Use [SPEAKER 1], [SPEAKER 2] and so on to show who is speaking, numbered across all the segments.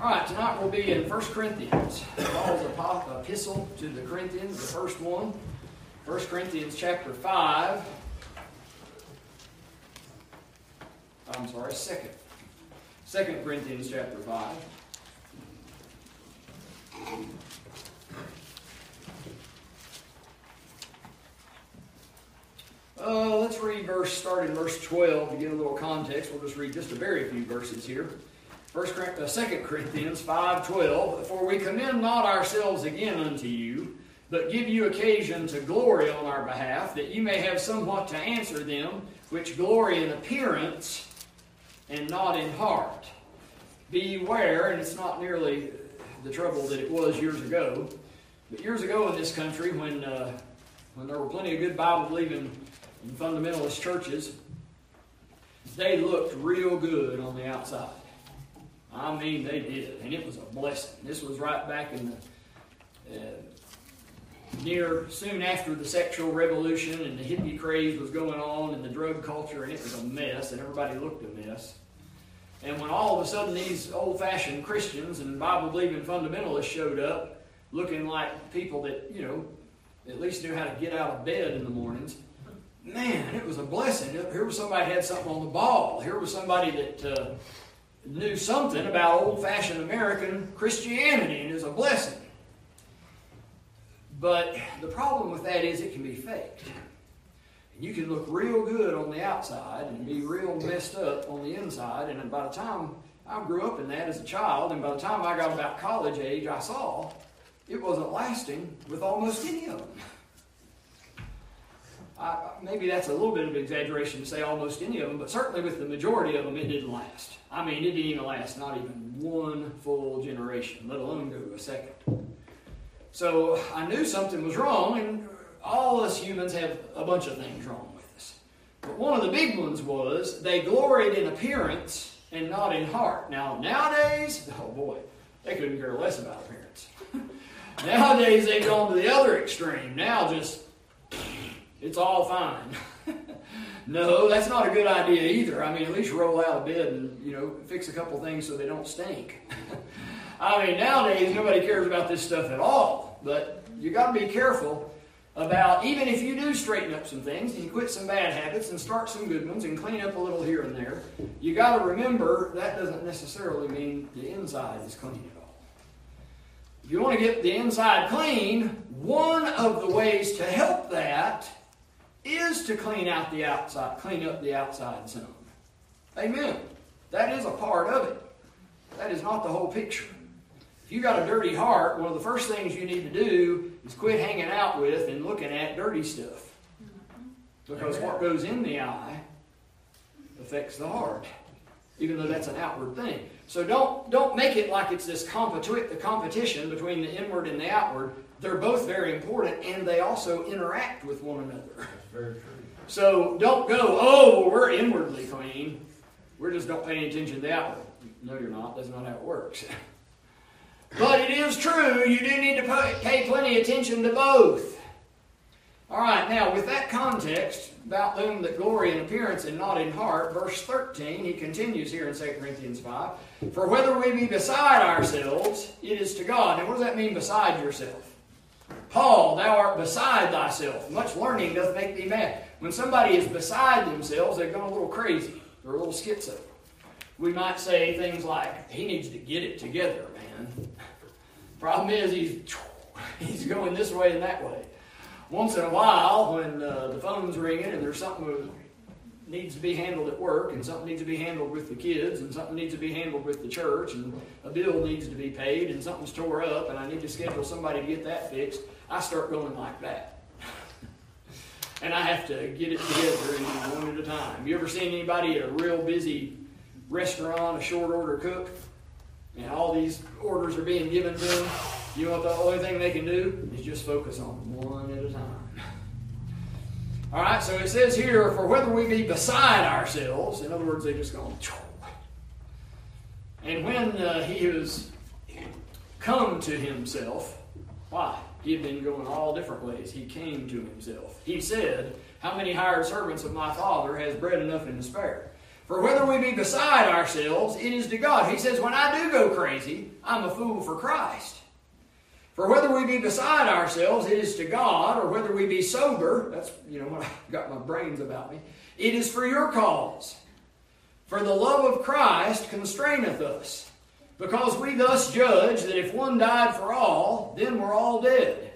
[SPEAKER 1] All right, tonight we'll be in 1 Corinthians. Paul's epistle to the Corinthians, the first one. 1 Corinthians chapter 5. I'm sorry, 2nd. 2 Corinthians chapter 5. Uh, let's read verse, start in verse 12 to get a little context. We'll just read just a very few verses here. First, uh, 2 Corinthians 5.12 For we commend not ourselves again unto you, but give you occasion to glory on our behalf, that you may have somewhat to answer them which glory in appearance and not in heart. Beware, and it's not nearly the trouble that it was years ago, but years ago in this country when, uh, when there were plenty of good Bible believing in fundamentalist churches, they looked real good on the outside. I mean, they did, and it was a blessing. This was right back in the uh, near soon after the sexual revolution and the hippie craze was going on and the drug culture, and it was a mess, and everybody looked a mess. And when all of a sudden these old fashioned Christians and Bible believing fundamentalists showed up, looking like people that, you know, at least knew how to get out of bed in the mornings, man, it was a blessing. Here was somebody had something on the ball. Here was somebody that uh, knew something about old fashioned American Christianity, and was a blessing. But the problem with that is it can be faked. And you can look real good on the outside and be real messed up on the inside. And by the time I grew up in that as a child, and by the time I got about college age, I saw it wasn't lasting with almost any of them. I, maybe that's a little bit of exaggeration to say almost any of them, but certainly with the majority of them, it didn't last. I mean, it didn't even last not even one full generation, let alone go a second. So I knew something was wrong, and all us humans have a bunch of things wrong with us. But one of the big ones was they gloried in appearance and not in heart. Now, nowadays, oh boy, they couldn't care less about appearance. nowadays, they've gone to the other extreme. Now, just it's all fine. no, that's not a good idea either. I mean, at least roll out of bed and, you know, fix a couple things so they don't stink. I mean, nowadays, nobody cares about this stuff at all. But you got to be careful about, even if you do straighten up some things and you quit some bad habits and start some good ones and clean up a little here and there, you got to remember that doesn't necessarily mean the inside is clean at all. If you want to get the inside clean, one of the ways to help that is to clean out the outside, clean up the outside some. Amen. That is a part of it. That is not the whole picture. If you got a dirty heart, one of the first things you need to do is quit hanging out with and looking at dirty stuff. Because what goes in the eye affects the heart, even though that's an outward thing. So don't don't make it like it's this competi- the competition between the inward and the outward. They're both very important, and they also interact with one another.
[SPEAKER 2] That's Very true.
[SPEAKER 1] So don't go, oh, well, we're inwardly clean. We're just don't pay any attention to the outward. No, you're not. That's not how it works. but it is true. You do need to pay plenty attention to both. All right, now with that context about them that glory in appearance and not in heart, verse 13, he continues here in 2 Corinthians 5 For whether we be beside ourselves, it is to God. And what does that mean, beside yourself? Paul, thou art beside thyself. Much learning doth make thee mad. When somebody is beside themselves, they've gone a little crazy. They're a little schizo. We might say things like, he needs to get it together, man. Problem is, he's, he's going this way and that way. Once in a while, when uh, the phone's ringing and there's something that needs to be handled at work, and something needs to be handled with the kids, and something needs to be handled with the church, and a bill needs to be paid, and something's tore up, and I need to schedule somebody to get that fixed, I start going like that. and I have to get it together one at a time. You ever seen anybody at a real busy restaurant, a short order cook, and all these orders are being given to them? You know what the only thing they can do is just focus on one. All right, so it says here, for whether we be beside ourselves, in other words, they just go, and when uh, he has come to himself, why? He had been going all different ways. He came to himself. He said, How many hired servants of my father has bread enough and to spare? For whether we be beside ourselves, it is to God. He says, when I do go crazy, I'm a fool for Christ. For whether we be beside ourselves, it is to God, or whether we be sober, that's, you know, when I got my brains about me, it is for your cause. For the love of Christ constraineth us, because we thus judge that if one died for all, then we're all dead.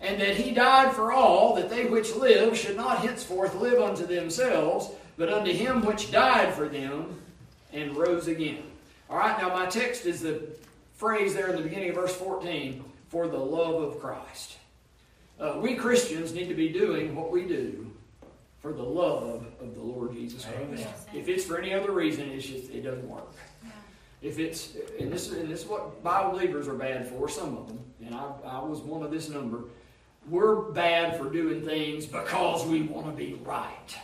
[SPEAKER 1] And that he died for all, that they which live should not henceforth live unto themselves, but unto him which died for them and rose again. All right, now my text is the phrase there in the beginning of verse 14 for the love of Christ. Uh, we Christians need to be doing what we do for the love of the Lord Jesus Christ. If it's for any other reason, it's just it doesn't work. If it's and this and this is what Bible believers are bad for, some of them, and I, I was one of this number. We're bad for doing things because we want to be right.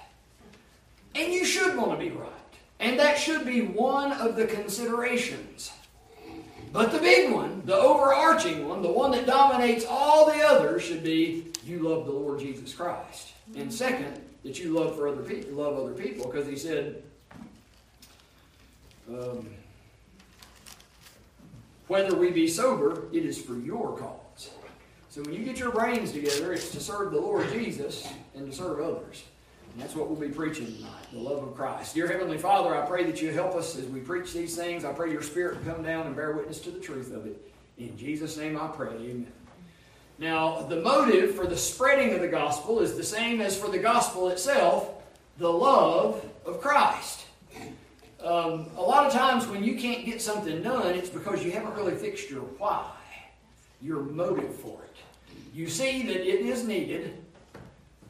[SPEAKER 1] And you should want to be right. And that should be one of the considerations. But the big one, the overarching one, the one that dominates all the others should be you love the Lord Jesus Christ. And second, that you love for other people, love other people, because he said, um, whether we be sober, it is for your cause. So when you get your brains together, it's to serve the Lord Jesus and to serve others. And that's what we'll be preaching tonight the love of Christ. Dear Heavenly Father, I pray that you help us as we preach these things. I pray your Spirit come down and bear witness to the truth of it. In Jesus' name I pray. Amen. Now, the motive for the spreading of the gospel is the same as for the gospel itself the love of Christ. Um, a lot of times when you can't get something done, it's because you haven't really fixed your why, your motive for it. You see that it is needed,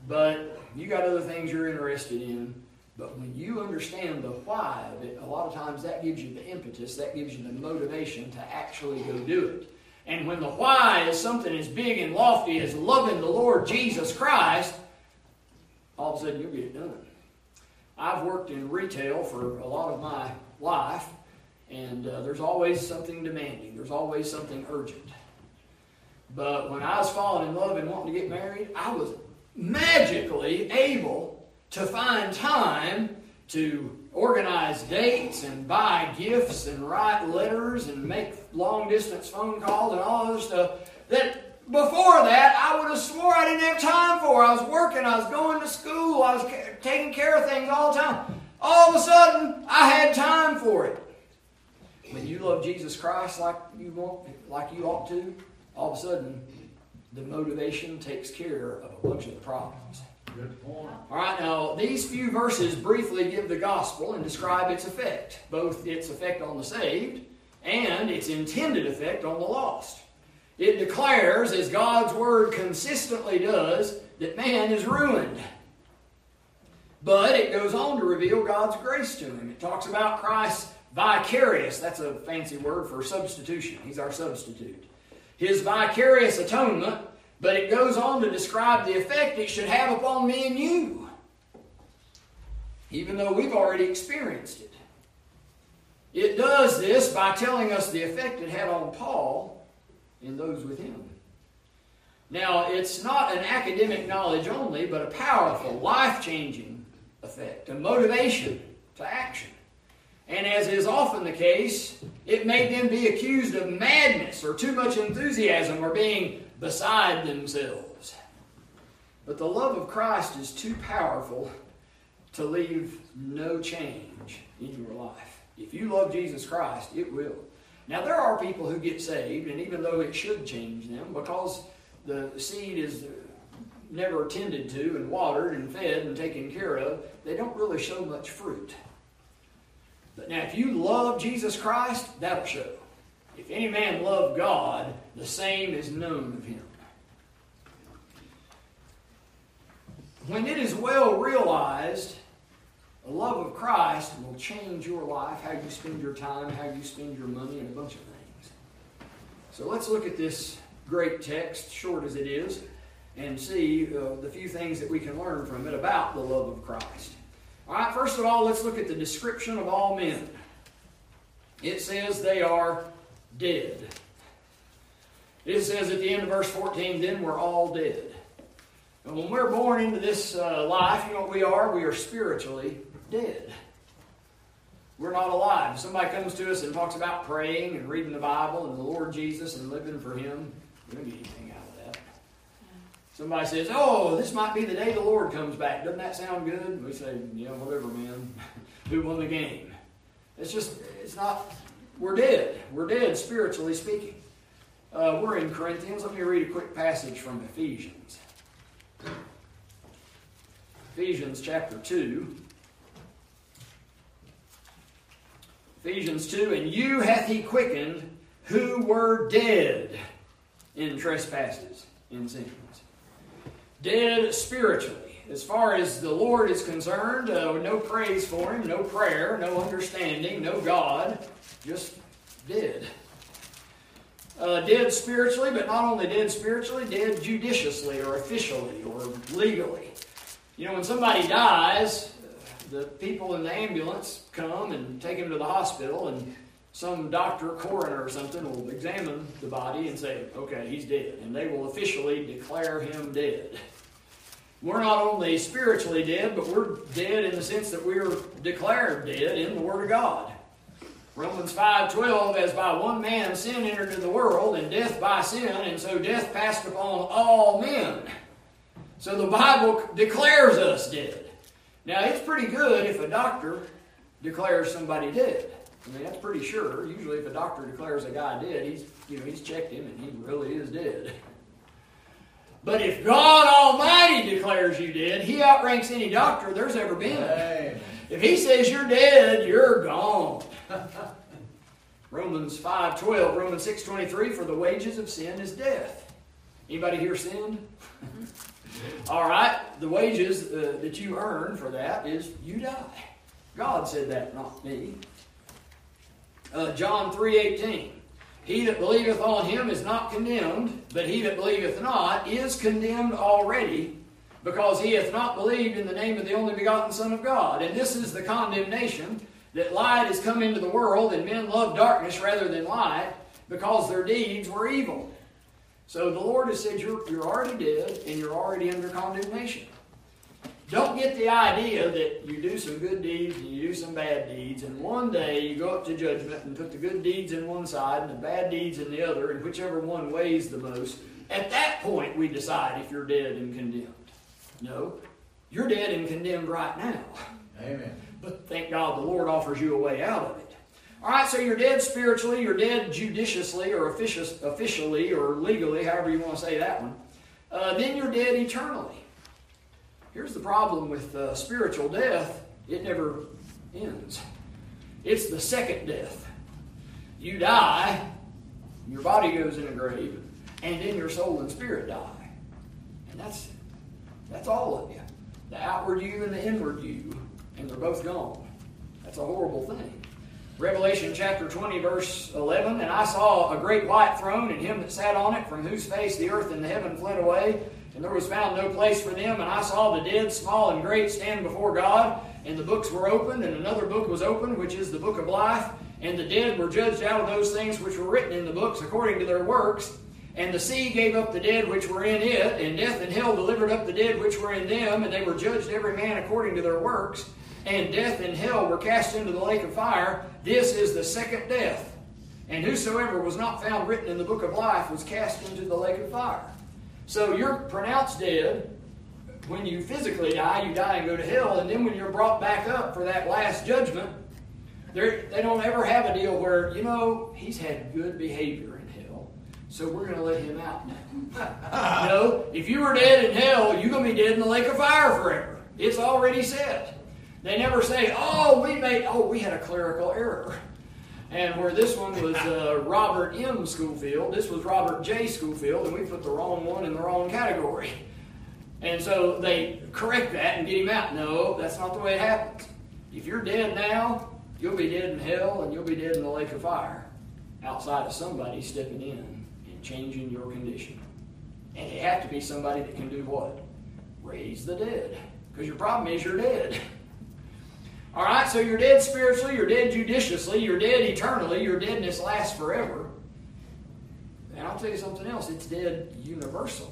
[SPEAKER 1] but you got other things you're interested in. But when you understand the why of it, a lot of times that gives you the impetus, that gives you the motivation to actually go do it. And when the why is something as big and lofty as loving the Lord Jesus Christ, all of a sudden you'll get it done. I've worked in retail for a lot of my life, and uh, there's always something demanding, there's always something urgent. But when I was falling in love and wanting to get married, I was magically able to find time to organize dates and buy gifts and write letters and make long distance phone calls and all other stuff that before that I would have swore I didn't have time for. I was working, I was going to school, I was ca- taking care of things all the time. All of a sudden, I had time for it. When you love Jesus Christ like you want, like you ought to, all of a sudden the motivation takes care of a bunch of the problems. Good point. All right, now these few verses briefly give the gospel and describe its effect, both its effect on the saved and its intended effect on the lost. It declares, as God's word consistently does, that man is ruined. But it goes on to reveal God's grace to him. It talks about Christ's vicarious, that's a fancy word for substitution. He's our substitute his vicarious atonement, but it goes on to describe the effect it should have upon me and you, even though we've already experienced it. It does this by telling us the effect it had on Paul and those with him. Now, it's not an academic knowledge only, but a powerful, life changing effect, a motivation to action. And as is often the case, it made them be accused of madness or too much enthusiasm or being beside themselves. But the love of Christ is too powerful to leave no change in your life. If you love Jesus Christ, it will. Now, there are people who get saved, and even though it should change them, because the seed is never tended to and watered and fed and taken care of, they don't really show much fruit. But now, if you love Jesus Christ, that'll show. If any man love God, the same is known of him. When it is well realized, the love of Christ will change your life, how you spend your time, how you spend your money, and a bunch of things. So let's look at this great text, short as it is, and see uh, the few things that we can learn from it about the love of Christ. All right, first of all, let's look at the description of all men. It says they are dead. It says at the end of verse 14, then we're all dead. And when we're born into this uh, life, you know what we are? We are spiritually dead. we're not alive. If somebody comes to us and talks about praying and reading the Bible and the Lord Jesus and living for Him, we don't get anything. Somebody says, Oh, this might be the day the Lord comes back. Doesn't that sound good? We say, Yeah, whatever, man. Who won the game? It's just, it's not, we're dead. We're dead, spiritually speaking. Uh, we're in Corinthians. Let me read a quick passage from Ephesians. Ephesians chapter 2. Ephesians 2, and you hath he quickened who were dead in trespasses, in sins. Dead spiritually. As far as the Lord is concerned, uh, no praise for him, no prayer, no understanding, no God, just dead. Uh, dead spiritually, but not only dead spiritually, dead judiciously or officially or legally. You know, when somebody dies, the people in the ambulance come and take him to the hospital, and some doctor, coroner or something, will examine the body and say, okay, he's dead. And they will officially declare him dead. We're not only spiritually dead, but we're dead in the sense that we're declared dead in the Word of God. Romans 5:12 as by one man sin entered into the world and death by sin and so death passed upon all men. So the Bible declares us dead. Now, it's pretty good if a doctor declares somebody dead. I mean, that's pretty sure. Usually, if a doctor declares a guy dead, he's you know he's checked him and he really is dead. But if God Almighty declares you dead, He outranks any doctor there's ever been. Amen. If He says you're dead, you're gone. Romans 5.12, Romans 6.23, for the wages of sin is death. Anybody here sinned? All right, the wages uh, that you earn for that is you die. God said that, not me. Uh, John 3.18, He that believeth on him is not condemned, but he that believeth not is condemned already, because he hath not believed in the name of the only begotten Son of God. And this is the condemnation, that light has come into the world, and men love darkness rather than light, because their deeds were evil. So the Lord has said you're, you're already dead and you're already under condemnation. Don't get the idea that you do some good deeds and you do some bad deeds, and one day you go up to judgment and put the good deeds in one side and the bad deeds in the other, and whichever one weighs the most. At that point, we decide if you're dead and condemned. No, you're dead and condemned right now.
[SPEAKER 2] Amen.
[SPEAKER 1] But thank God the Lord offers you a way out of it. All right, so you're dead spiritually, you're dead judiciously or officious, officially or legally, however you want to say that one. Uh, then you're dead eternally. Here's the problem with uh, spiritual death it never ends. It's the second death. You die, your body goes in a grave, and then your soul and spirit die. And that's, that's all of you the outward you and the inward you, and they're both gone. That's a horrible thing. Revelation chapter 20, verse 11. And I saw a great white throne, and him that sat on it, from whose face the earth and the heaven fled away, and there was found no place for them. And I saw the dead, small and great, stand before God, and the books were opened, and another book was opened, which is the book of life. And the dead were judged out of those things which were written in the books according to their works. And the sea gave up the dead which were in it, and death and hell delivered up the dead which were in them, and they were judged every man according to their works and death and hell were cast into the lake of fire. This is the second death. And whosoever was not found written in the book of life was cast into the lake of fire. So you're pronounced dead. When you physically die, you die and go to hell. And then when you're brought back up for that last judgment, they don't ever have a deal where, you know, he's had good behavior in hell, so we're going to let him out now. no, if you were dead in hell, you're going to be dead in the lake of fire forever. It's already set. They never say, oh, we made, oh, we had a clerical error. And where this one was uh, Robert M. Schoolfield, this was Robert J. Schoolfield, and we put the wrong one in the wrong category. And so they correct that and get him out. No, that's not the way it happens. If you're dead now, you'll be dead in hell and you'll be dead in the lake of fire outside of somebody stepping in and changing your condition. And it have to be somebody that can do what? Raise the dead. Because your problem is you're dead. All right, so you're dead spiritually, you're dead judiciously, you're dead eternally, your deadness lasts forever. And I'll tell you something else it's dead universally.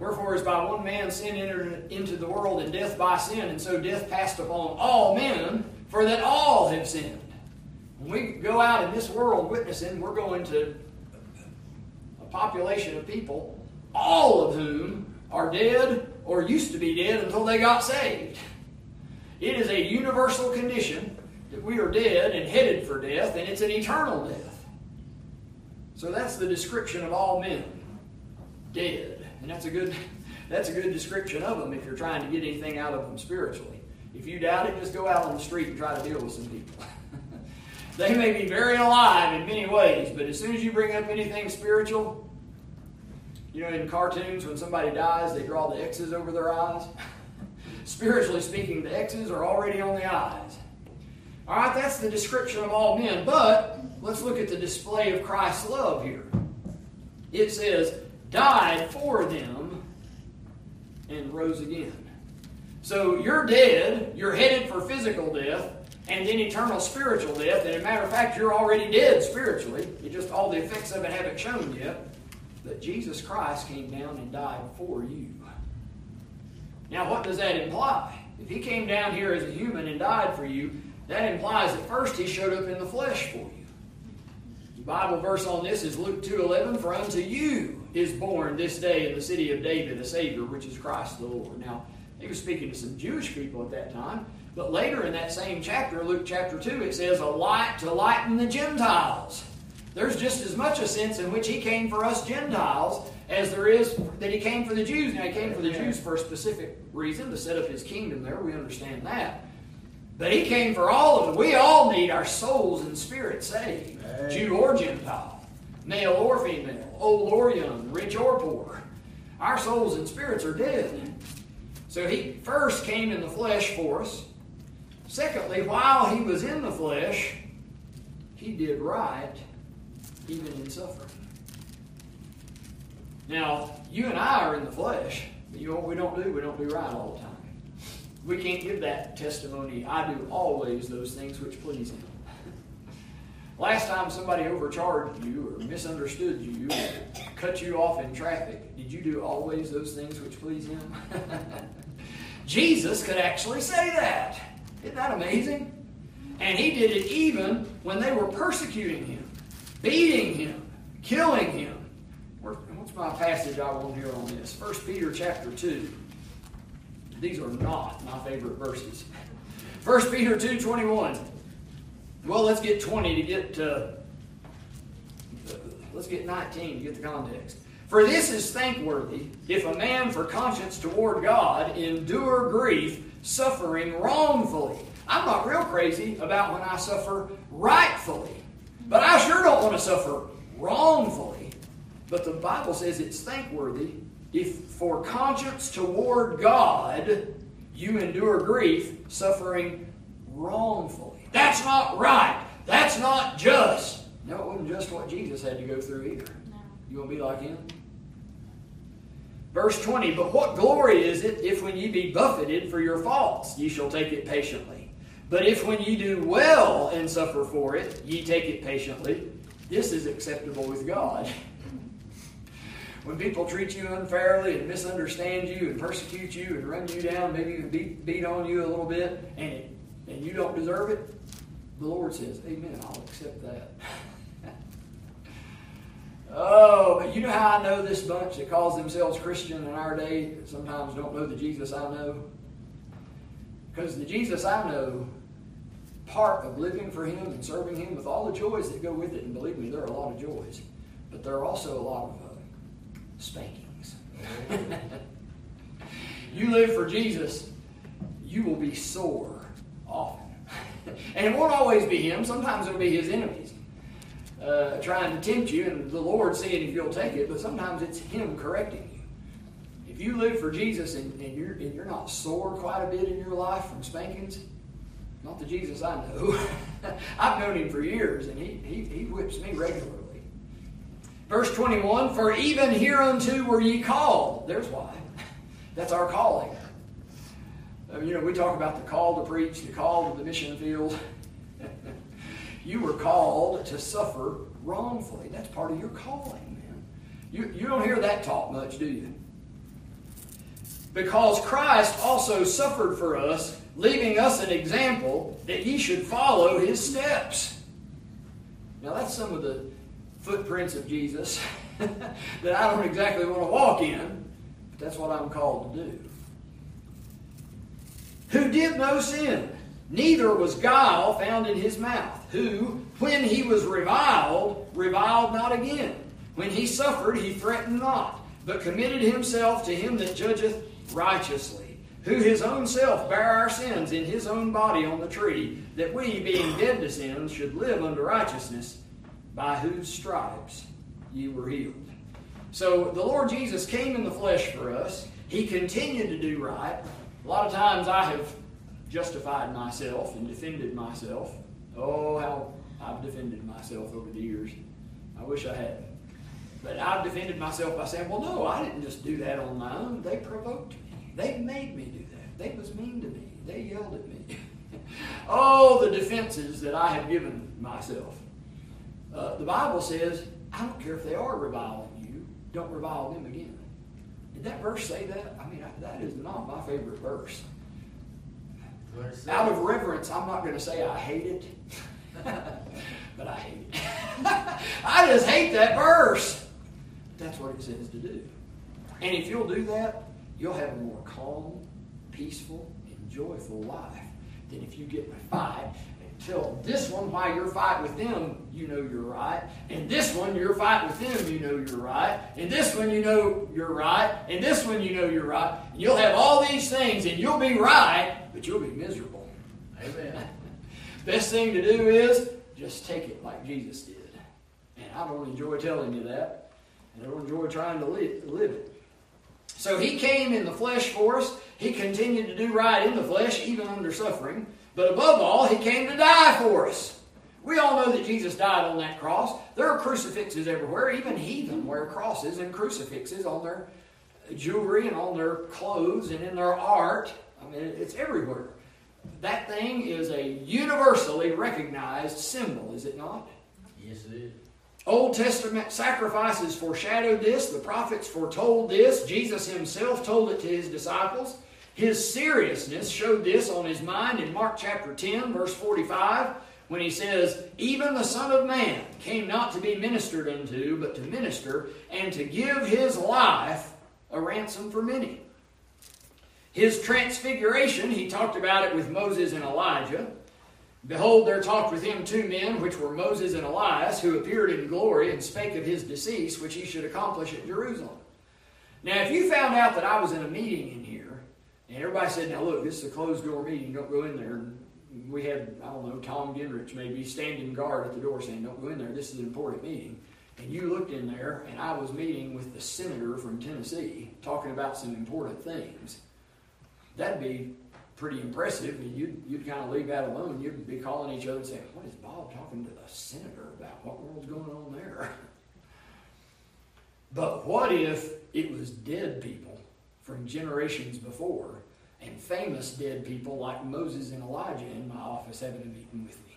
[SPEAKER 1] Wherefore, as by one man sin entered into the world, and death by sin, and so death passed upon all men, for that all have sinned. When we go out in this world witnessing, we're going to a population of people, all of whom are dead or used to be dead until they got saved. It is a universal condition that we are dead and headed for death, and it's an eternal death. So that's the description of all men dead. And that's a good that's a good description of them if you're trying to get anything out of them spiritually. If you doubt it, just go out on the street and try to deal with some people. they may be very alive in many ways, but as soon as you bring up anything spiritual, you know, in cartoons, when somebody dies, they draw the X's over their eyes. Spiritually speaking, the X's are already on the eyes. All right, that's the description of all men. But let's look at the display of Christ's love here. It says, died for them and rose again. So you're dead, you're headed for physical death, and then eternal spiritual death. And as a matter of fact, you're already dead spiritually. You just all the effects of it haven't shown yet. But Jesus Christ came down and died for you. Now, what does that imply? If he came down here as a human and died for you, that implies that first he showed up in the flesh for you. The Bible verse on this is Luke 2:11, "For unto you is born this day in the city of David a Savior, which is Christ the Lord." Now, he was speaking to some Jewish people at that time, but later in that same chapter, Luke chapter 2, it says, "A light to lighten the Gentiles." There's just as much a sense in which he came for us Gentiles as there is that he came for the Jews. Now, he came for the Jews for a specific reason, to set up his kingdom there. We understand that. But he came for all of them. We all need our souls and spirits saved, Amen. Jew or Gentile, male or female, old or young, rich or poor. Our souls and spirits are dead. So he first came in the flesh for us. Secondly, while he was in the flesh, he did right even in suffering. Now, you and I are in the flesh. You know what we don't do? We don't do right all the time. We can't give that testimony, I do always those things which please Him. Last time somebody overcharged you or misunderstood you or cut you off in traffic, did you do always those things which please Him? Jesus could actually say that. Isn't that amazing? And He did it even when they were persecuting Him beating him, killing him. My passage I want here on this? 1 Peter chapter 2. These are not my favorite verses. 1 Peter 2 21. Well, let's get 20 to get to. Let's get 19 to get the context. For this is thankworthy if a man for conscience toward God endure grief, suffering wrongfully. I'm not real crazy about when I suffer rightfully. But I sure don't want to suffer wrongfully. But the Bible says it's thankworthy if for conscience toward God you endure grief, suffering wrongfully. That's not right. That's not just. No, it wasn't just what Jesus had to go through either. No. You want to be like him? Verse 20, but what glory is it if when ye be buffeted for your faults, ye shall take it patiently? But if when ye do well and suffer for it, ye take it patiently, this is acceptable with God. when people treat you unfairly and misunderstand you and persecute you and run you down, maybe even beat, beat on you a little bit, and, and you don't deserve it, the Lord says, Amen, I'll accept that. oh, but you know how I know this bunch that calls themselves Christian in our day sometimes don't know the Jesus I know? Because the Jesus I know part of living for Him and serving Him with all the joys that go with it. And believe me, there are a lot of joys, but there are also a lot of uh, spankings. you live for Jesus, you will be sore often. and it won't always be Him, sometimes it'll be His enemies. Uh, trying to tempt you, and the Lord seeing if you'll take it, but sometimes it's Him correcting you. If you live for Jesus and, and, you're, and you're not sore quite a bit in your life from spankings, not the Jesus I know. I've known him for years, and he, he, he whips me regularly. Verse 21 For even hereunto were ye called. There's why. That's our calling. Um, you know, we talk about the call to preach, the call to the mission field. you were called to suffer wrongfully. That's part of your calling, man. You, you don't hear that taught much, do you? because Christ also suffered for us, leaving us an example that ye should follow his steps. Now, that's some of the footprints of Jesus that I don't exactly want to walk in, but that's what I'm called to do. Who did no sin, neither was guile found in his mouth, who, when he was reviled, reviled not again. When he suffered, he threatened not, but committed himself to him that judgeth righteously, who his own self bare our sins in his own body on the tree, that we, being dead to sins, should live unto righteousness, by whose stripes you were healed. So the Lord Jesus came in the flesh for us. He continued to do right. A lot of times I have justified myself and defended myself. Oh, how I've defended myself over the years. I wish I hadn't. But I've defended myself by saying, well, no, I didn't just do that on my own. They provoked me. They made me do that. They was mean to me. They yelled at me. oh, the defenses that I have given myself. Uh, the Bible says, I don't care if they are reviling you, don't revile them again. Did that verse say that? I mean, that is not my favorite verse. Out of reverence, I'm not going to say I hate it, but I hate it. I just hate that verse. That's what it says to do. And if you'll do that, you'll have a more calm, peaceful, and joyful life than if you get in a fight till this one, while you're fighting with them, you know you're right. And this one, you're fighting with them, you know you're right. And this one, you know you're right. And this one, you know you're right. And you'll have all these things, and you'll be right, but you'll be miserable. Amen. Best thing to do is just take it like Jesus did. And I don't enjoy telling you that. And I don't enjoy trying to live, live it. So he came in the flesh for us. He continued to do right in the flesh, even under suffering. But above all, he came to die for us. We all know that Jesus died on that cross. There are crucifixes everywhere. Even heathen wear crosses and crucifixes on their jewelry and on their clothes and in their art. I mean, it's everywhere. That thing is a universally recognized symbol, is it not?
[SPEAKER 2] Yes, it is.
[SPEAKER 1] Old Testament sacrifices foreshadowed this. The prophets foretold this. Jesus himself told it to his disciples. His seriousness showed this on his mind in Mark chapter 10, verse 45, when he says, Even the Son of Man came not to be ministered unto, but to minister and to give his life a ransom for many. His transfiguration, he talked about it with Moses and Elijah. Behold, there talked with him two men, which were Moses and Elias, who appeared in glory and spake of his decease, which he should accomplish at Jerusalem. Now, if you found out that I was in a meeting in here, and everybody said, now look, this is a closed door meeting, don't go in there. And we had, I don't know, Tom Gingrich maybe standing guard at the door saying, don't go in there, this is an important meeting. And you looked in there, and I was meeting with the senator from Tennessee, talking about some important things. That'd be pretty impressive. And you'd, you'd kind of leave that alone. You'd be calling each other and saying, What is Bob talking to the senator about? What world's going on there? But what if it was dead people from generations before and famous dead people like Moses and Elijah in my office having a meeting with me.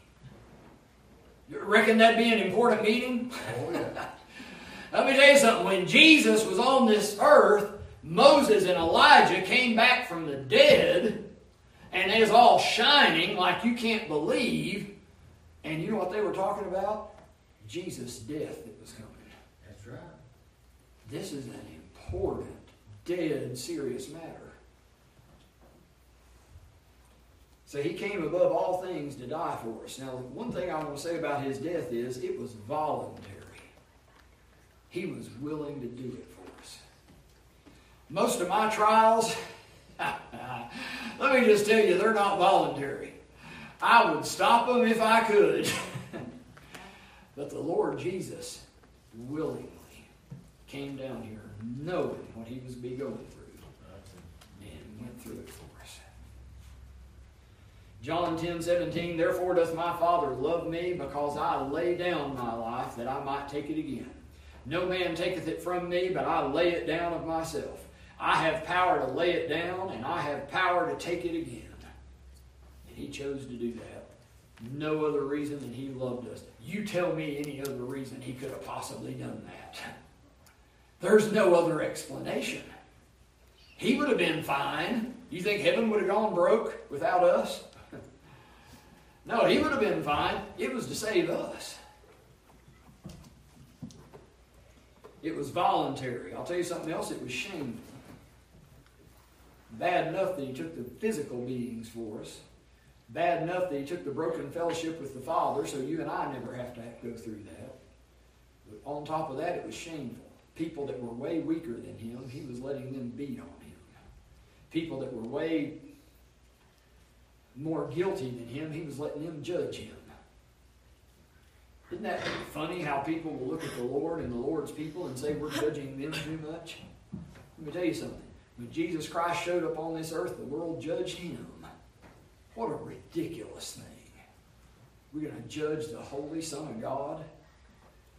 [SPEAKER 1] You reckon that'd be an important meeting? Oh, yeah. Let me tell you something. When Jesus was on this earth, Moses and Elijah came back from the dead, and they was all shining like you can't believe. And you know what they were talking about? Jesus' death that was coming.
[SPEAKER 2] That's right.
[SPEAKER 1] This is an important dead, serious matter. So he came above all things to die for us. Now, one thing I want to say about his death is it was voluntary. He was willing to do it for us. Most of my trials, let me just tell you, they're not voluntary. I would stop them if I could. but the Lord Jesus willingly came down here knowing what he was be going through and went through it for us. John 10 17, therefore doth my Father love me because I lay down my life that I might take it again. No man taketh it from me, but I lay it down of myself. I have power to lay it down, and I have power to take it again. And he chose to do that. No other reason than he loved us. You tell me any other reason he could have possibly done that. There's no other explanation. He would have been fine. You think heaven would have gone broke without us? no, he would have been fine. It was to save us. It was voluntary. I'll tell you something else, it was shameful. Bad enough that he took the physical beatings for us. Bad enough that he took the broken fellowship with the Father, so you and I never have to, have to go through that. But on top of that, it was shameful. People that were way weaker than him, he was letting them beat on him. People that were way more guilty than him, he was letting them judge him. Isn't that funny how people will look at the Lord and the Lord's people and say we're judging them too much? Let me tell you something. When Jesus Christ showed up on this earth, the world judged him. What a ridiculous thing. We're going to judge the Holy Son of God.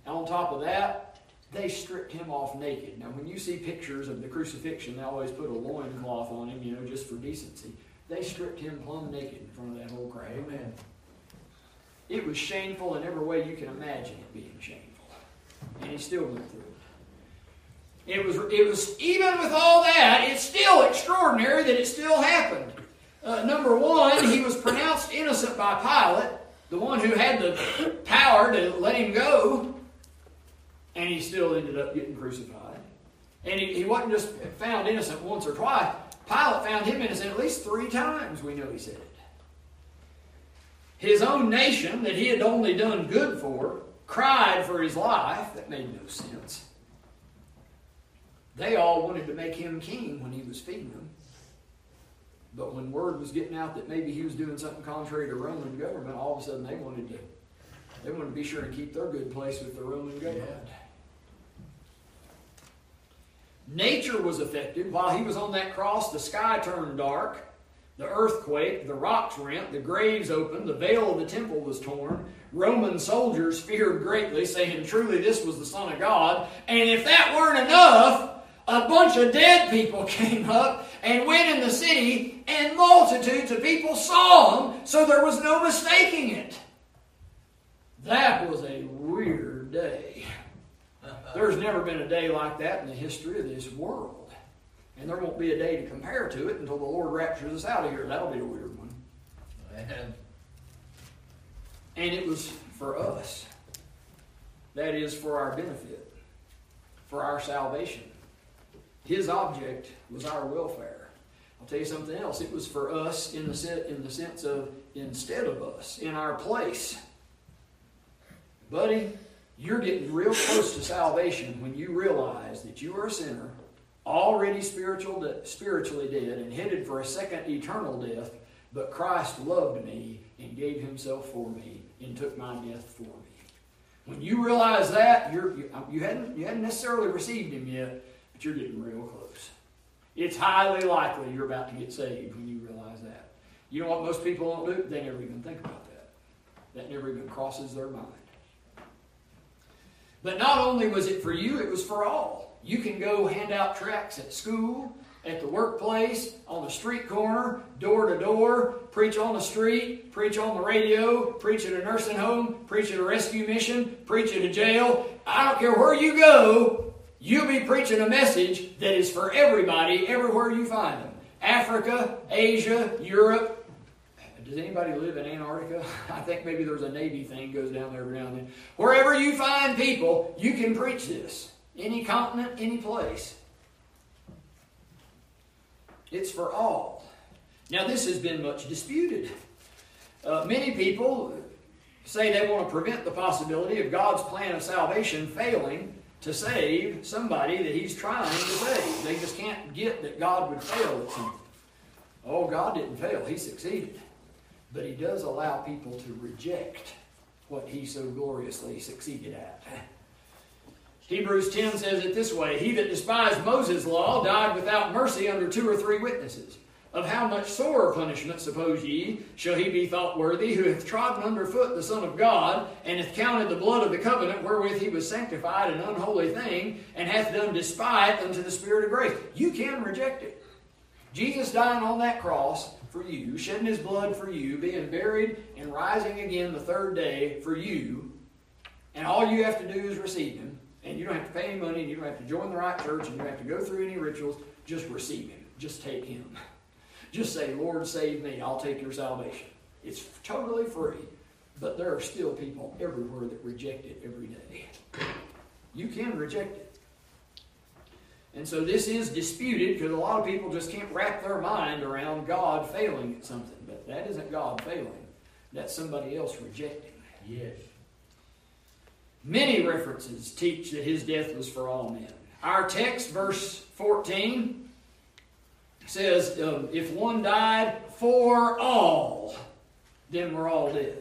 [SPEAKER 1] And on top of that, they stripped him off naked. Now, when you see pictures of the crucifixion, they always put a loincloth on him, you know, just for decency. They stripped him plumb naked in front of that whole crowd.
[SPEAKER 2] Amen.
[SPEAKER 1] It was shameful in every way you can imagine it being shameful. And he still went through it. It was, it was even with all that, it's still extraordinary that it still happened. Uh, number one, he was pronounced innocent by Pilate, the one who had the power to let him go, and he still ended up getting crucified. And he, he wasn't just found innocent once or twice. Pilate found him innocent at least three times, we know he said it. His own nation, that he had only done good for, cried for his life. That made no sense. They all wanted to make him king when he was feeding them. But when word was getting out that maybe he was doing something contrary to Roman government, all of a sudden they wanted to they wanted to be sure to keep their good place with the Roman government. Yeah. Nature was affected. While he was on that cross, the sky turned dark, the earthquake, the rocks rent, the graves opened, the veil of the temple was torn. Roman soldiers feared greatly, saying, Truly, this was the Son of God. And if that weren't enough, a bunch of dead people came up and went in the city, and multitudes of people saw them, so there was no mistaking it. That was a weird day. There's never been a day like that in the history of this world. And there won't be a day to compare to it until the Lord raptures us out of here. That'll be a weird one.
[SPEAKER 2] And,
[SPEAKER 1] and it was for us. That is for our benefit, for our salvation. His object was our welfare. I'll tell you something else. It was for us in the, in the sense of instead of us, in our place. Buddy, you're getting real close to salvation when you realize that you are a sinner, already spiritual, spiritually dead, and headed for a second eternal death, but Christ loved me and gave himself for me and took my death for me. When you realize that, you're, you, uh, you, hadn't, you hadn't necessarily received him yet, but you're getting real close. It's highly likely you're about to get saved when you realize that. You know what most people don't do? They never even think about that. That never even crosses their mind. But not only was it for you, it was for all. You can go hand out tracts at school, at the workplace, on the street corner, door to door, preach on the street, preach on the radio, preach at a nursing home, preach at a rescue mission, preach at a jail. I don't care where you go, you'll be preaching a message that is for everybody, everywhere you find them. Africa, Asia, Europe, does anybody live in Antarctica? I think maybe there's a Navy thing goes down there every now and then. Wherever you find people, you can preach this. Any continent, any place. It's for all. Now, this has been much disputed. Uh, many people say they want to prevent the possibility of God's plan of salvation failing to save somebody that He's trying to save. They just can't get that God would fail at something. Oh, God didn't fail, He succeeded. But he does allow people to reject what he so gloriously succeeded at. Hebrews 10 says it this way He that despised Moses' law died without mercy under two or three witnesses. Of how much sorer punishment, suppose ye, shall he be thought worthy, who hath trodden under foot the Son of God, and hath counted the blood of the covenant wherewith he was sanctified an unholy thing, and hath done despite unto the Spirit of grace? You can reject it. Jesus dying on that cross for you, shedding his blood for you, being buried and rising again the third day for you. And all you have to do is receive him. And you don't have to pay any money, and you don't have to join the right church, and you don't have to go through any rituals. Just receive him. just take him. Just say, Lord, save me. I'll take your salvation. It's totally free, but there are still people everywhere that reject it every day. You can reject it. And so this is disputed because a lot of people just can't wrap their mind around God failing at something. But that isn't God failing, that's somebody else rejecting. that.
[SPEAKER 2] Yes.
[SPEAKER 1] Many references teach that his death was for all men. Our text, verse 14, says, um, If one died for all, then we're all dead.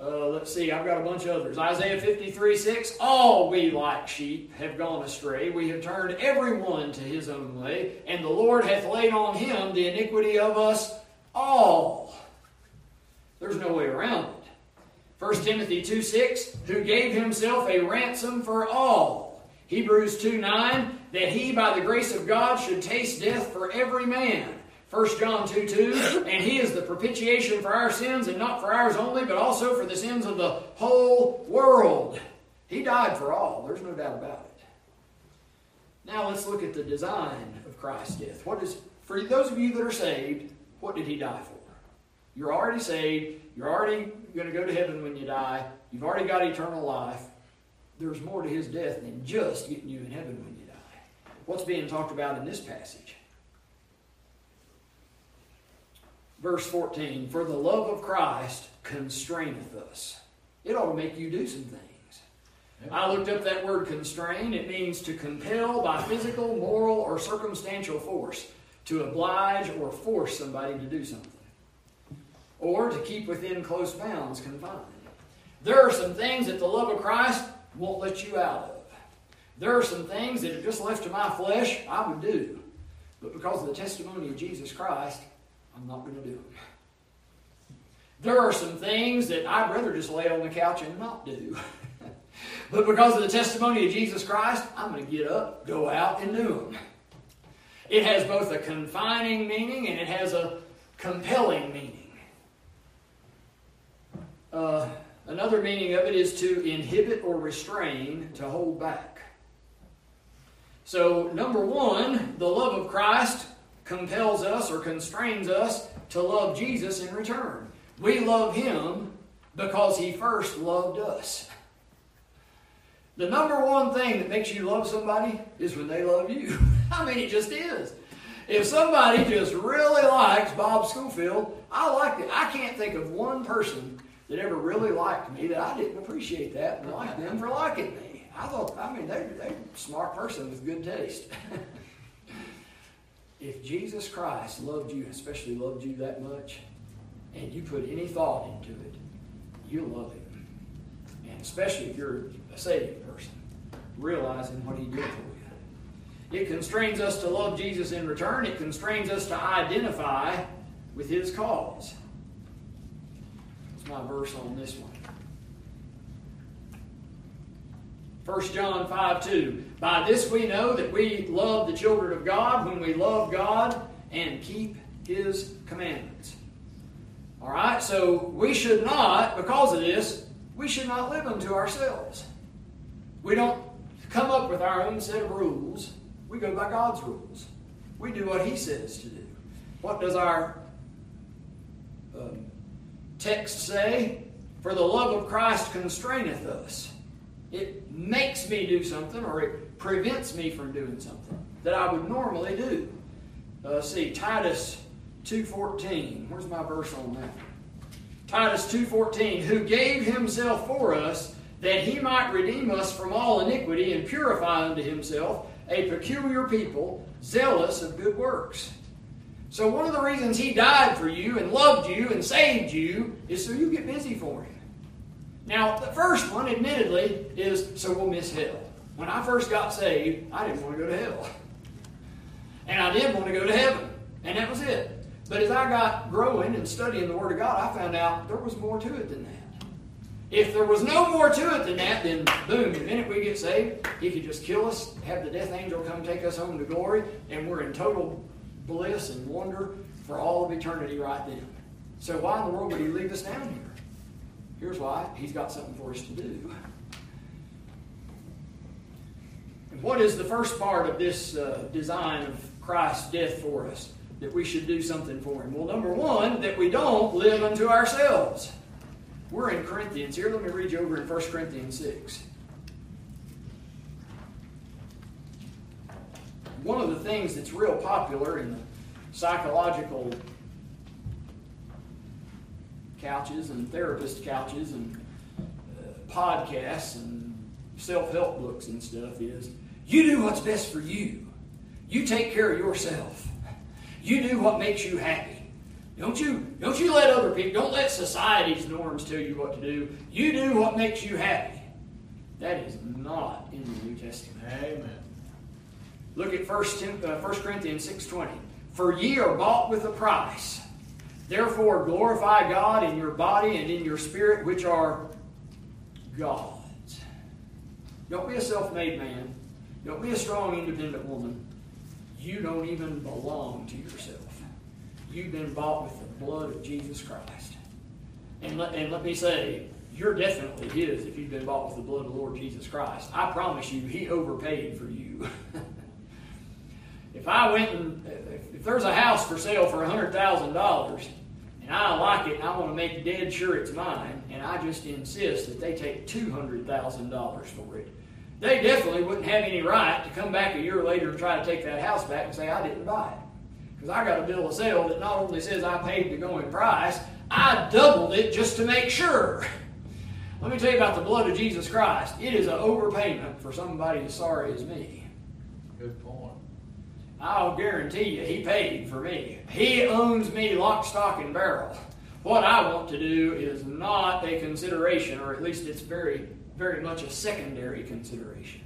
[SPEAKER 1] Uh, let's see, I've got a bunch of others. Isaiah 53 6 All we like sheep have gone astray. We have turned everyone to his own way, and the Lord hath laid on him the iniquity of us all. There's no way around it. 1 Timothy 2 6 Who gave himself a ransom for all. Hebrews 2 9 That he by the grace of God should taste death for every man 1 John 2 2, and he is the propitiation for our sins, and not for ours only, but also for the sins of the whole world. He died for all, there's no doubt about it. Now let's look at the design of Christ's death. What is, for those of you that are saved, what did he die for? You're already saved, you're already going to go to heaven when you die, you've already got eternal life. There's more to his death than just getting you in heaven when you die. What's being talked about in this passage? Verse 14 For the love of Christ constraineth us. It ought to make you do some things. I looked up that word constrain. It means to compel by physical, moral, or circumstantial force, to oblige or force somebody to do something, or to keep within close bounds confined. There are some things that the love of Christ won't let you out of. There are some things that if just left to my flesh, I would do. But because of the testimony of Jesus Christ, I'm not going to do them. There are some things that I'd rather just lay on the couch and not do. but because of the testimony of Jesus Christ, I'm going to get up, go out, and do them. It has both a confining meaning and it has a compelling meaning. Uh, another meaning of it is to inhibit or restrain, to hold back. So, number one, the love of Christ compels us or constrains us to love Jesus in return. We love him because he first loved us. The number one thing that makes you love somebody is when they love you. I mean, it just is. If somebody just really likes Bob Schofield, I like it. I can't think of one person that ever really liked me that I didn't appreciate that and like them for liking me. I thought, I mean, they're, they're a smart person with good taste. if Jesus Christ loved you, especially loved you that much, and you put any thought into it, you love him. And especially if you're a saved person, realizing what he did for you. It constrains us to love Jesus in return. It constrains us to identify with his cause. That's my verse on this one. 1 John 5 2. By this we know that we love the children of God when we love God and keep His commandments. All right, so we should not, because of this, we should not live unto ourselves. We don't come up with our own set of rules. We go by God's rules. We do what He says to do. What does our um, text say? For the love of Christ constraineth us. It makes me do something or it prevents me from doing something that I would normally do. Uh, see, Titus 2.14. Where's my verse on that? Titus 2.14. Who gave himself for us that he might redeem us from all iniquity and purify unto himself a peculiar people, zealous of good works. So one of the reasons he died for you and loved you and saved you is so you get busy for him. Now, the first one, admittedly, is so we'll miss hell. When I first got saved, I didn't want to go to hell. And I didn't want to go to heaven. And that was it. But as I got growing and studying the Word of God, I found out there was more to it than that. If there was no more to it than that, then boom, the minute we get saved, He could just kill us, have the death angel come take us home to glory, and we're in total bliss and wonder for all of eternity right then. So why in the world would He leave us down here? Here's why He's got something for us to do. And what is the first part of this uh, design of Christ's death for us that we should do something for him? Well, number one, that we don't live unto ourselves. We're in Corinthians here. Let me read you over in 1 Corinthians 6. One of the things that's real popular in the psychological couches and therapist couches and uh, podcasts and self help books and stuff is you do what's best for you. You take care of yourself. You do what makes you happy. Don't you, don't you let other people, don't let society's norms tell you what to do. You do what makes you happy. That is not in the New Testament.
[SPEAKER 2] Amen.
[SPEAKER 1] Look at 1, uh, 1 Corinthians 6.20. For ye are bought with a price. Therefore glorify God in your body and in your spirit, which are God's. Don't be a self-made man. Don't be a strong, independent woman. You don't even belong to yourself. You've been bought with the blood of Jesus Christ. And let, and let me say, you're definitely His if you've been bought with the blood of the Lord Jesus Christ. I promise you, He overpaid for you. if I went and, if, there's a house for sale for $100,000, and I like it and I want to make dead sure it's mine, and I just insist that they take $200,000 for it, they definitely wouldn't have any right to come back a year later and try to take that house back and say, I didn't buy it. Because I got a bill of sale that not only says I paid the going price, I doubled it just to make sure. Let me tell you about the blood of Jesus Christ. It is an overpayment for somebody as sorry as me. I'll guarantee you, he paid for me. He owns me lock, stock, and barrel. What I want to do is not a consideration, or at least it's very, very much a secondary consideration.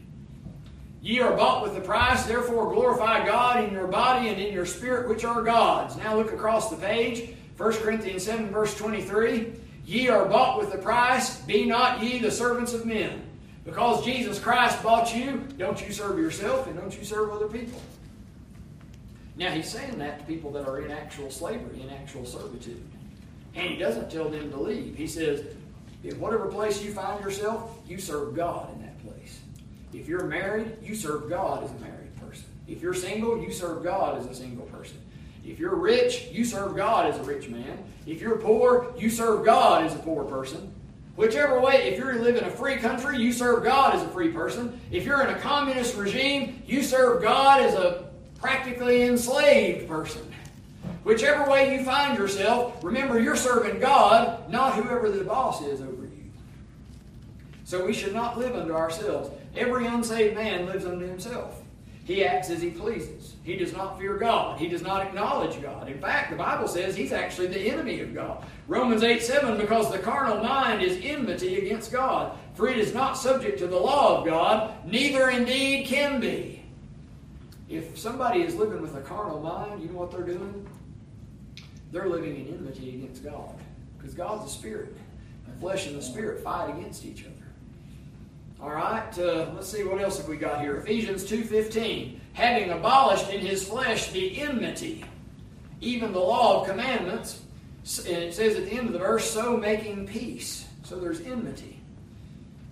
[SPEAKER 1] Ye are bought with a price, therefore glorify God in your body and in your spirit, which are God's. Now look across the page, 1 Corinthians 7, verse 23. Ye are bought with a price, be not ye the servants of men. Because Jesus Christ bought you, don't you serve yourself and don't you serve other people. Now he's saying that to people that are in actual slavery, in actual servitude. And he doesn't tell them to leave. He says, in whatever place you find yourself, you serve God in that place. If you're married, you serve God as a married person. If you're single, you serve God as a single person. If you're rich, you serve God as a rich man. If you're poor, you serve God as a poor person. Whichever way, if you live in a free country, you serve God as a free person. If you're in a communist regime, you serve God as a practically enslaved person. Whichever way you find yourself, remember you're serving God, not whoever the boss is over you. So we should not live unto ourselves. Every unsaved man lives unto himself. He acts as he pleases. He does not fear God. He does not acknowledge God. In fact, the Bible says he's actually the enemy of God. Romans 8 7, because the carnal mind is enmity against God, for it is not subject to the law of God, neither indeed can be. If somebody is living with a carnal mind, you know what they're doing? They're living in enmity against God. Because God's a spirit. The flesh and the spirit fight against each other. All right, uh, let's see what else have we got here. Ephesians 2.15, having abolished in his flesh the enmity, even the law of commandments, and it says at the end of the verse, so making peace. So there's enmity.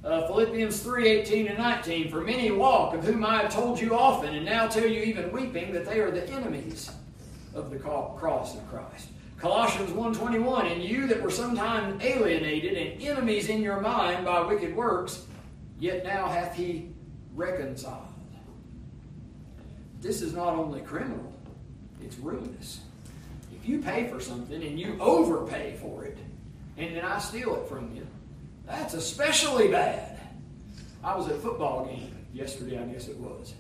[SPEAKER 1] Uh, Philippians 3 18 and 19. For many walk, of whom I have told you often, and now tell you even weeping, that they are the enemies of the cross of Christ. Colossians 1.21. And you that were sometime alienated and enemies in your mind by wicked works, yet now hath he reconciled. This is not only criminal, it's ruinous. If you pay for something and you overpay for it, and then I steal it from you, that's especially bad. I was at a football game yesterday, I guess it was,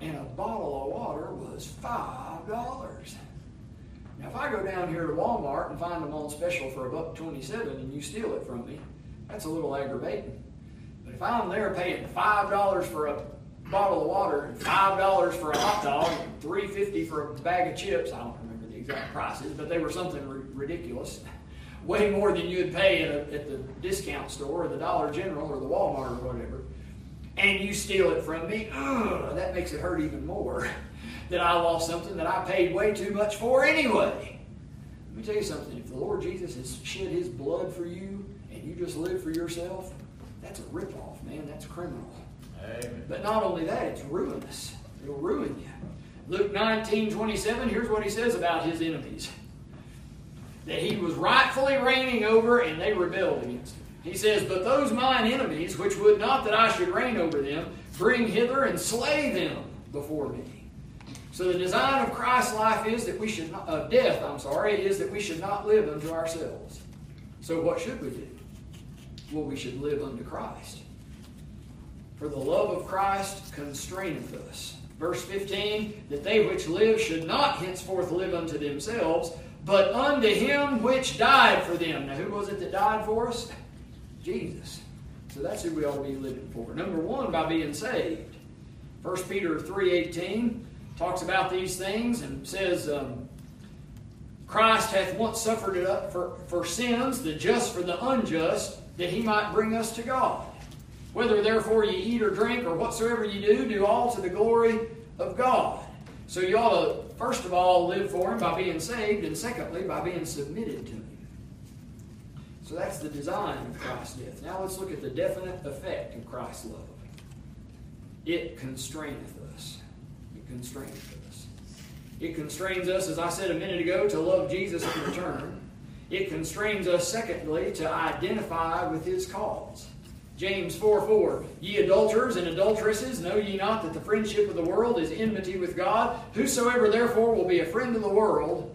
[SPEAKER 1] and a bottle of water was five dollars. Now, if I go down here to Walmart and find them on special for a buck twenty-seven, and you steal it from me, that's a little aggravating. But if I'm there paying five dollars for a bottle of water, and five dollars for a hot dog, and three fifty for a bag of chips, I don't remember the exact prices, but they were something r- ridiculous way more than you'd pay at, a, at the discount store or the Dollar General or the Walmart or whatever, and you steal it from me, ugh, that makes it hurt even more that I lost something that I paid way too much for anyway. Let me tell you something. If the Lord Jesus has shed his blood for you and you just live for yourself, that's a ripoff, man. That's criminal.
[SPEAKER 2] Amen.
[SPEAKER 1] But not only that, it's ruinous. It'll ruin you. Luke 19 27, here's what he says about his enemies that he was rightfully reigning over, and they rebelled against him. He says, But those mine enemies, which would not that I should reign over them, bring hither and slay them before me. So the design of Christ's life is that we should not, of death, I'm sorry, is that we should not live unto ourselves. So what should we do? Well, we should live unto Christ. For the love of Christ constraineth us. Verse 15, that they which live should not henceforth live unto themselves, but unto him which died for them. Now, who was it that died for us? Jesus. So that's who we ought to be living for. Number one, by being saved. 1 Peter 3.18 talks about these things and says, um, Christ hath once suffered it up for, for sins, the just for the unjust, that he might bring us to God. Whether therefore ye eat or drink or whatsoever ye do, do all to the glory of God. So you ought to, first of all, live for him by being saved, and secondly, by being submitted to him. So that's the design of Christ's death. Now let's look at the definite effect of Christ's love. It constraineth us. It constraineth us. It constrains us, as I said a minute ago, to love Jesus in return. It constrains us, secondly, to identify with his cause. James 4 4. Ye adulterers and adulteresses, know ye not that the friendship of the world is enmity with God? Whosoever therefore will be a friend of the world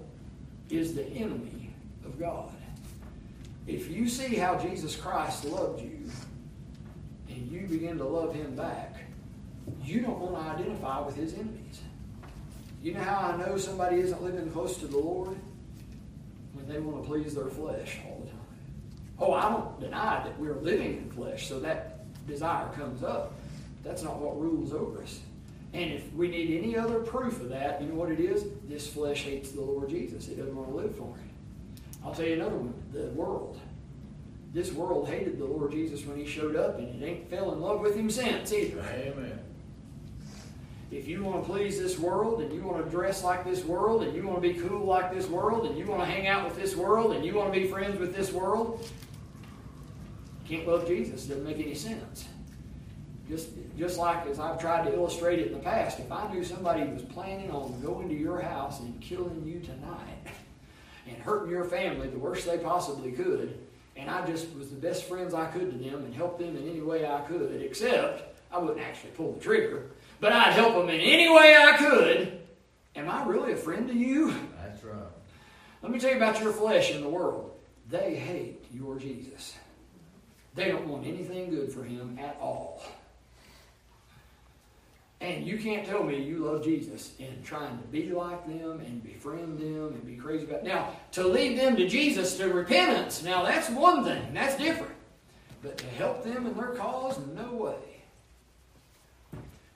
[SPEAKER 1] is the enemy of God. If you see how Jesus Christ loved you and you begin to love him back, you don't want to identify with his enemies. You know how I know somebody isn't living close to the Lord? When they want to please their flesh. Oh, I don't deny that we're living in flesh, so that desire comes up. That's not what rules over us. And if we need any other proof of that, you know what it is? This flesh hates the Lord Jesus. It doesn't want to live for him. I'll tell you another one the world. This world hated the Lord Jesus when he showed up, and it ain't fell in love with him since either.
[SPEAKER 2] Amen.
[SPEAKER 1] If you want to please this world, and you want to dress like this world, and you want to be cool like this world, and you want to hang out with this world, and you want to be friends with this world, you can't love Jesus. It doesn't make any sense. Just, just like as I've tried to illustrate it in the past, if I knew somebody was planning on going to your house and killing you tonight and hurting your family the worst they possibly could, and I just was the best friends I could to them and helped them in any way I could, except I wouldn't actually pull the trigger, but I'd help them in any way I could, am I really a friend to you?
[SPEAKER 2] That's right.
[SPEAKER 1] Let me tell you about your flesh in the world. They hate your Jesus. They don't want anything good for him at all. And you can't tell me you love Jesus and trying to be like them and befriend them and be crazy about. Now, to lead them to Jesus to repentance, now that's one thing. That's different. But to help them in their cause, no way.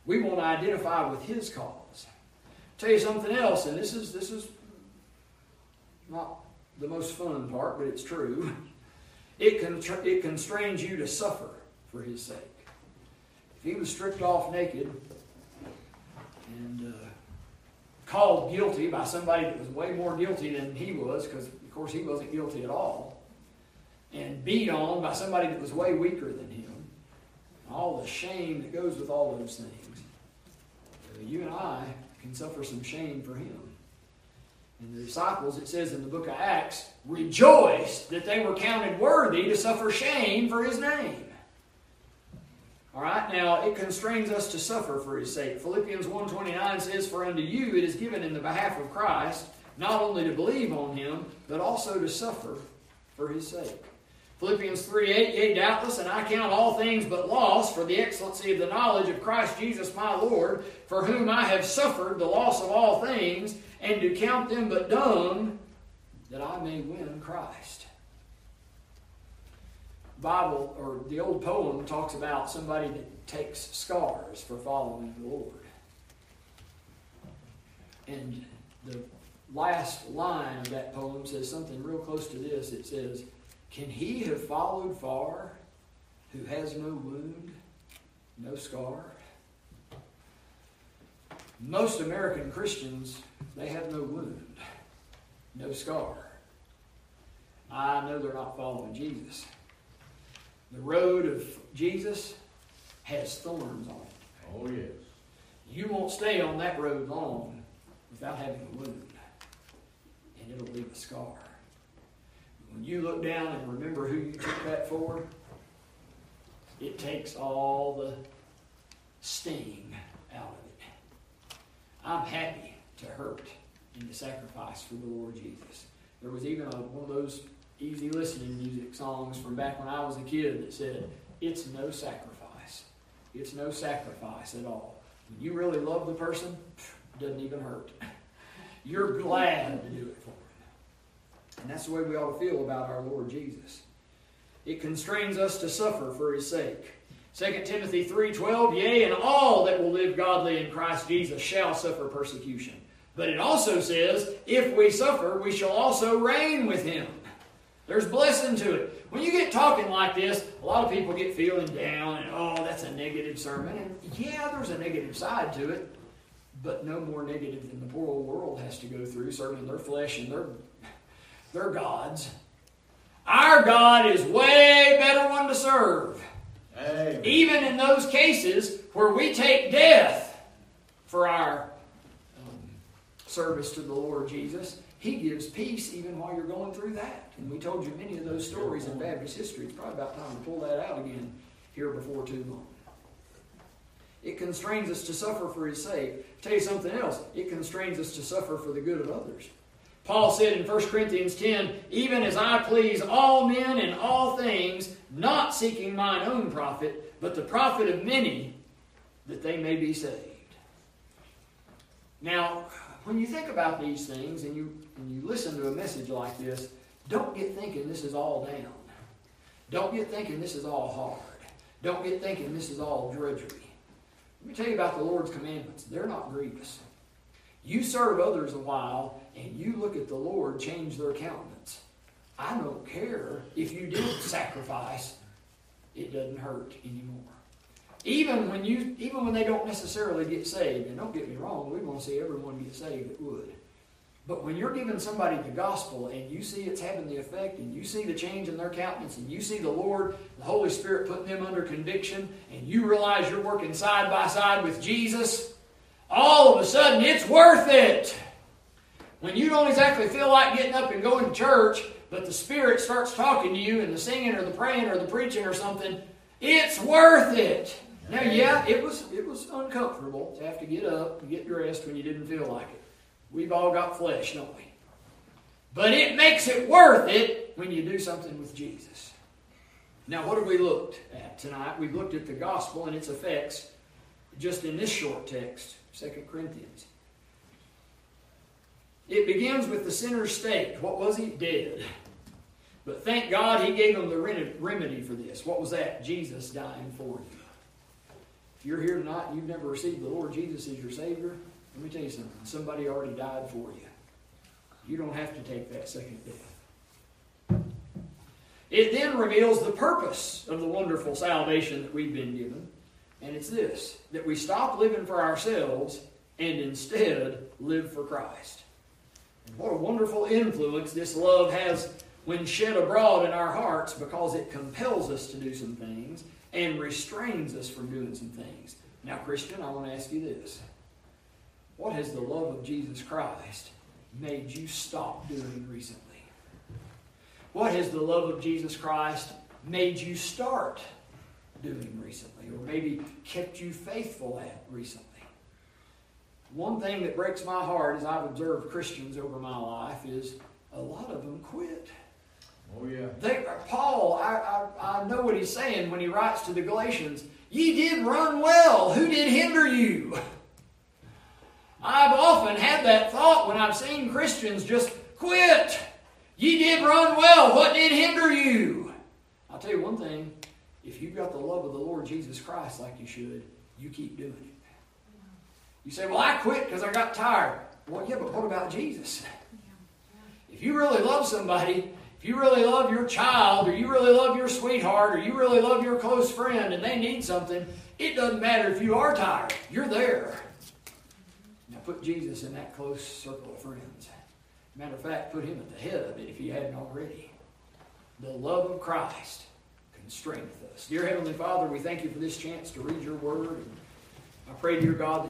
[SPEAKER 1] We want to identify with his cause. tell you something else, and this is this is not the most fun part, but it's true. It, con- it constrains you to suffer for his sake. If he was stripped off naked and uh, called guilty by somebody that was way more guilty than he was, because of course he wasn't guilty at all, and beat on by somebody that was way weaker than him, all the shame that goes with all those things, you and I can suffer some shame for him. And the disciples, it says in the book of Acts, rejoiced that they were counted worthy to suffer shame for his name. All right, now it constrains us to suffer for his sake. Philippians 1.29 says, For unto you it is given in the behalf of Christ, not only to believe on him, but also to suffer for his sake. Philippians 3 8, Yea, doubtless, and I count all things but loss for the excellency of the knowledge of Christ Jesus my Lord, for whom I have suffered the loss of all things, and to count them but dung, that I may win Christ. Bible or the old poem talks about somebody that takes scars for following the Lord. And the last line of that poem says something real close to this. It says, Can he have followed far who has no wound, no scar? Most American Christians, they have no wound, no scar. I know they're not following Jesus. The road of Jesus has thorns on it.
[SPEAKER 2] Oh, yes.
[SPEAKER 1] You won't stay on that road long without having a wound. And it'll leave a scar. When you look down and remember who you took that for, it takes all the sting out of it. I'm happy to hurt in the sacrifice for the Lord Jesus. There was even a, one of those easy listening music songs from back when I was a kid that said, It's no sacrifice. It's no sacrifice at all. When you really love the person, it doesn't even hurt. You're glad to do it for. And that's the way we ought to feel about our Lord Jesus. It constrains us to suffer for his sake. 2 Timothy 3:12, yea, and all that will live godly in Christ Jesus shall suffer persecution. But it also says, if we suffer, we shall also reign with him. There's blessing to it. When you get talking like this, a lot of people get feeling down and, oh, that's a negative sermon. And yeah, there's a negative side to it, but no more negative than the poor old world has to go through, serving their flesh and their, their gods. Our God is way better one to serve. Amen. Even in those cases where we take death for our um, service to the Lord Jesus, He gives peace even while you're going through that. And we told you many of those stories in Baptist history. It's probably about time to pull that out again here before too long. It constrains us to suffer for His sake. I'll tell you something else. It constrains us to suffer for the good of others. Paul said in 1 Corinthians 10, even as I please all men in all things, not seeking mine own profit, but the profit of many, that they may be saved. Now, when you think about these things and you, and you listen to a message like this, don't get thinking this is all down. Don't get thinking this is all hard. Don't get thinking this is all drudgery. Let me tell you about the Lord's commandments. They're not grievous. You serve others a while, and you look at the Lord change their countenance. I don't care if you did sacrifice, it doesn't hurt anymore. Even when you even when they don't necessarily get saved, and don't get me wrong, we want to see everyone get saved that would. But when you're giving somebody the gospel and you see it's having the effect and you see the change in their countenance and you see the Lord, the Holy Spirit putting them under conviction and you realize you're working side by side with Jesus, all of a sudden it's worth it. When you don't exactly feel like getting up and going to church, but the Spirit starts talking to you and the singing or the praying or the preaching or something, it's worth it. Now, yeah, it was it was uncomfortable to have to get up and get dressed when you didn't feel like it. We've all got flesh, don't we? But it makes it worth it when you do something with Jesus. Now, what have we looked at tonight? We've looked at the gospel and its effects just in this short text, 2 Corinthians. It begins with the sinner's state. What was he? Dead. But thank God he gave him the remedy for this. What was that? Jesus dying for you. If you're here tonight and you've never received the Lord Jesus as your Savior, let me tell you something. Somebody already died for you. You don't have to take that second death. It then reveals the purpose of the wonderful salvation that we've been given. And it's this that we stop living for ourselves and instead live for Christ. And What a wonderful influence this love has when shed abroad in our hearts because it compels us to do some things and restrains us from doing some things. Now, Christian, I want to ask you this. What has the love of Jesus Christ made you stop doing recently? What has the love of Jesus Christ made you start doing recently, or maybe kept you faithful at recently? One thing that breaks my heart as I've observed Christians over my life is a lot of them quit.
[SPEAKER 2] Oh, yeah.
[SPEAKER 1] They, uh, Paul, I, I, I know what he's saying when he writes to the Galatians. Ye did run well. Who did hinder you? I've often had that thought when I've seen Christians just quit. Ye did run well. What did hinder you? I'll tell you one thing. If you've got the love of the Lord Jesus Christ like you should, you keep doing it. You say, Well, I quit because I got tired. Well, yeah, but what about Jesus? If you really love somebody, if you really love your child, or you really love your sweetheart, or you really love your close friend, and they need something, it doesn't matter if you are tired. You're there. Now put Jesus in that close circle of friends. Matter of fact, put him at the head of it if you hadn't already. The love of Christ constraineth us. Dear Heavenly Father, we thank you for this chance to read your word. I pray, dear God,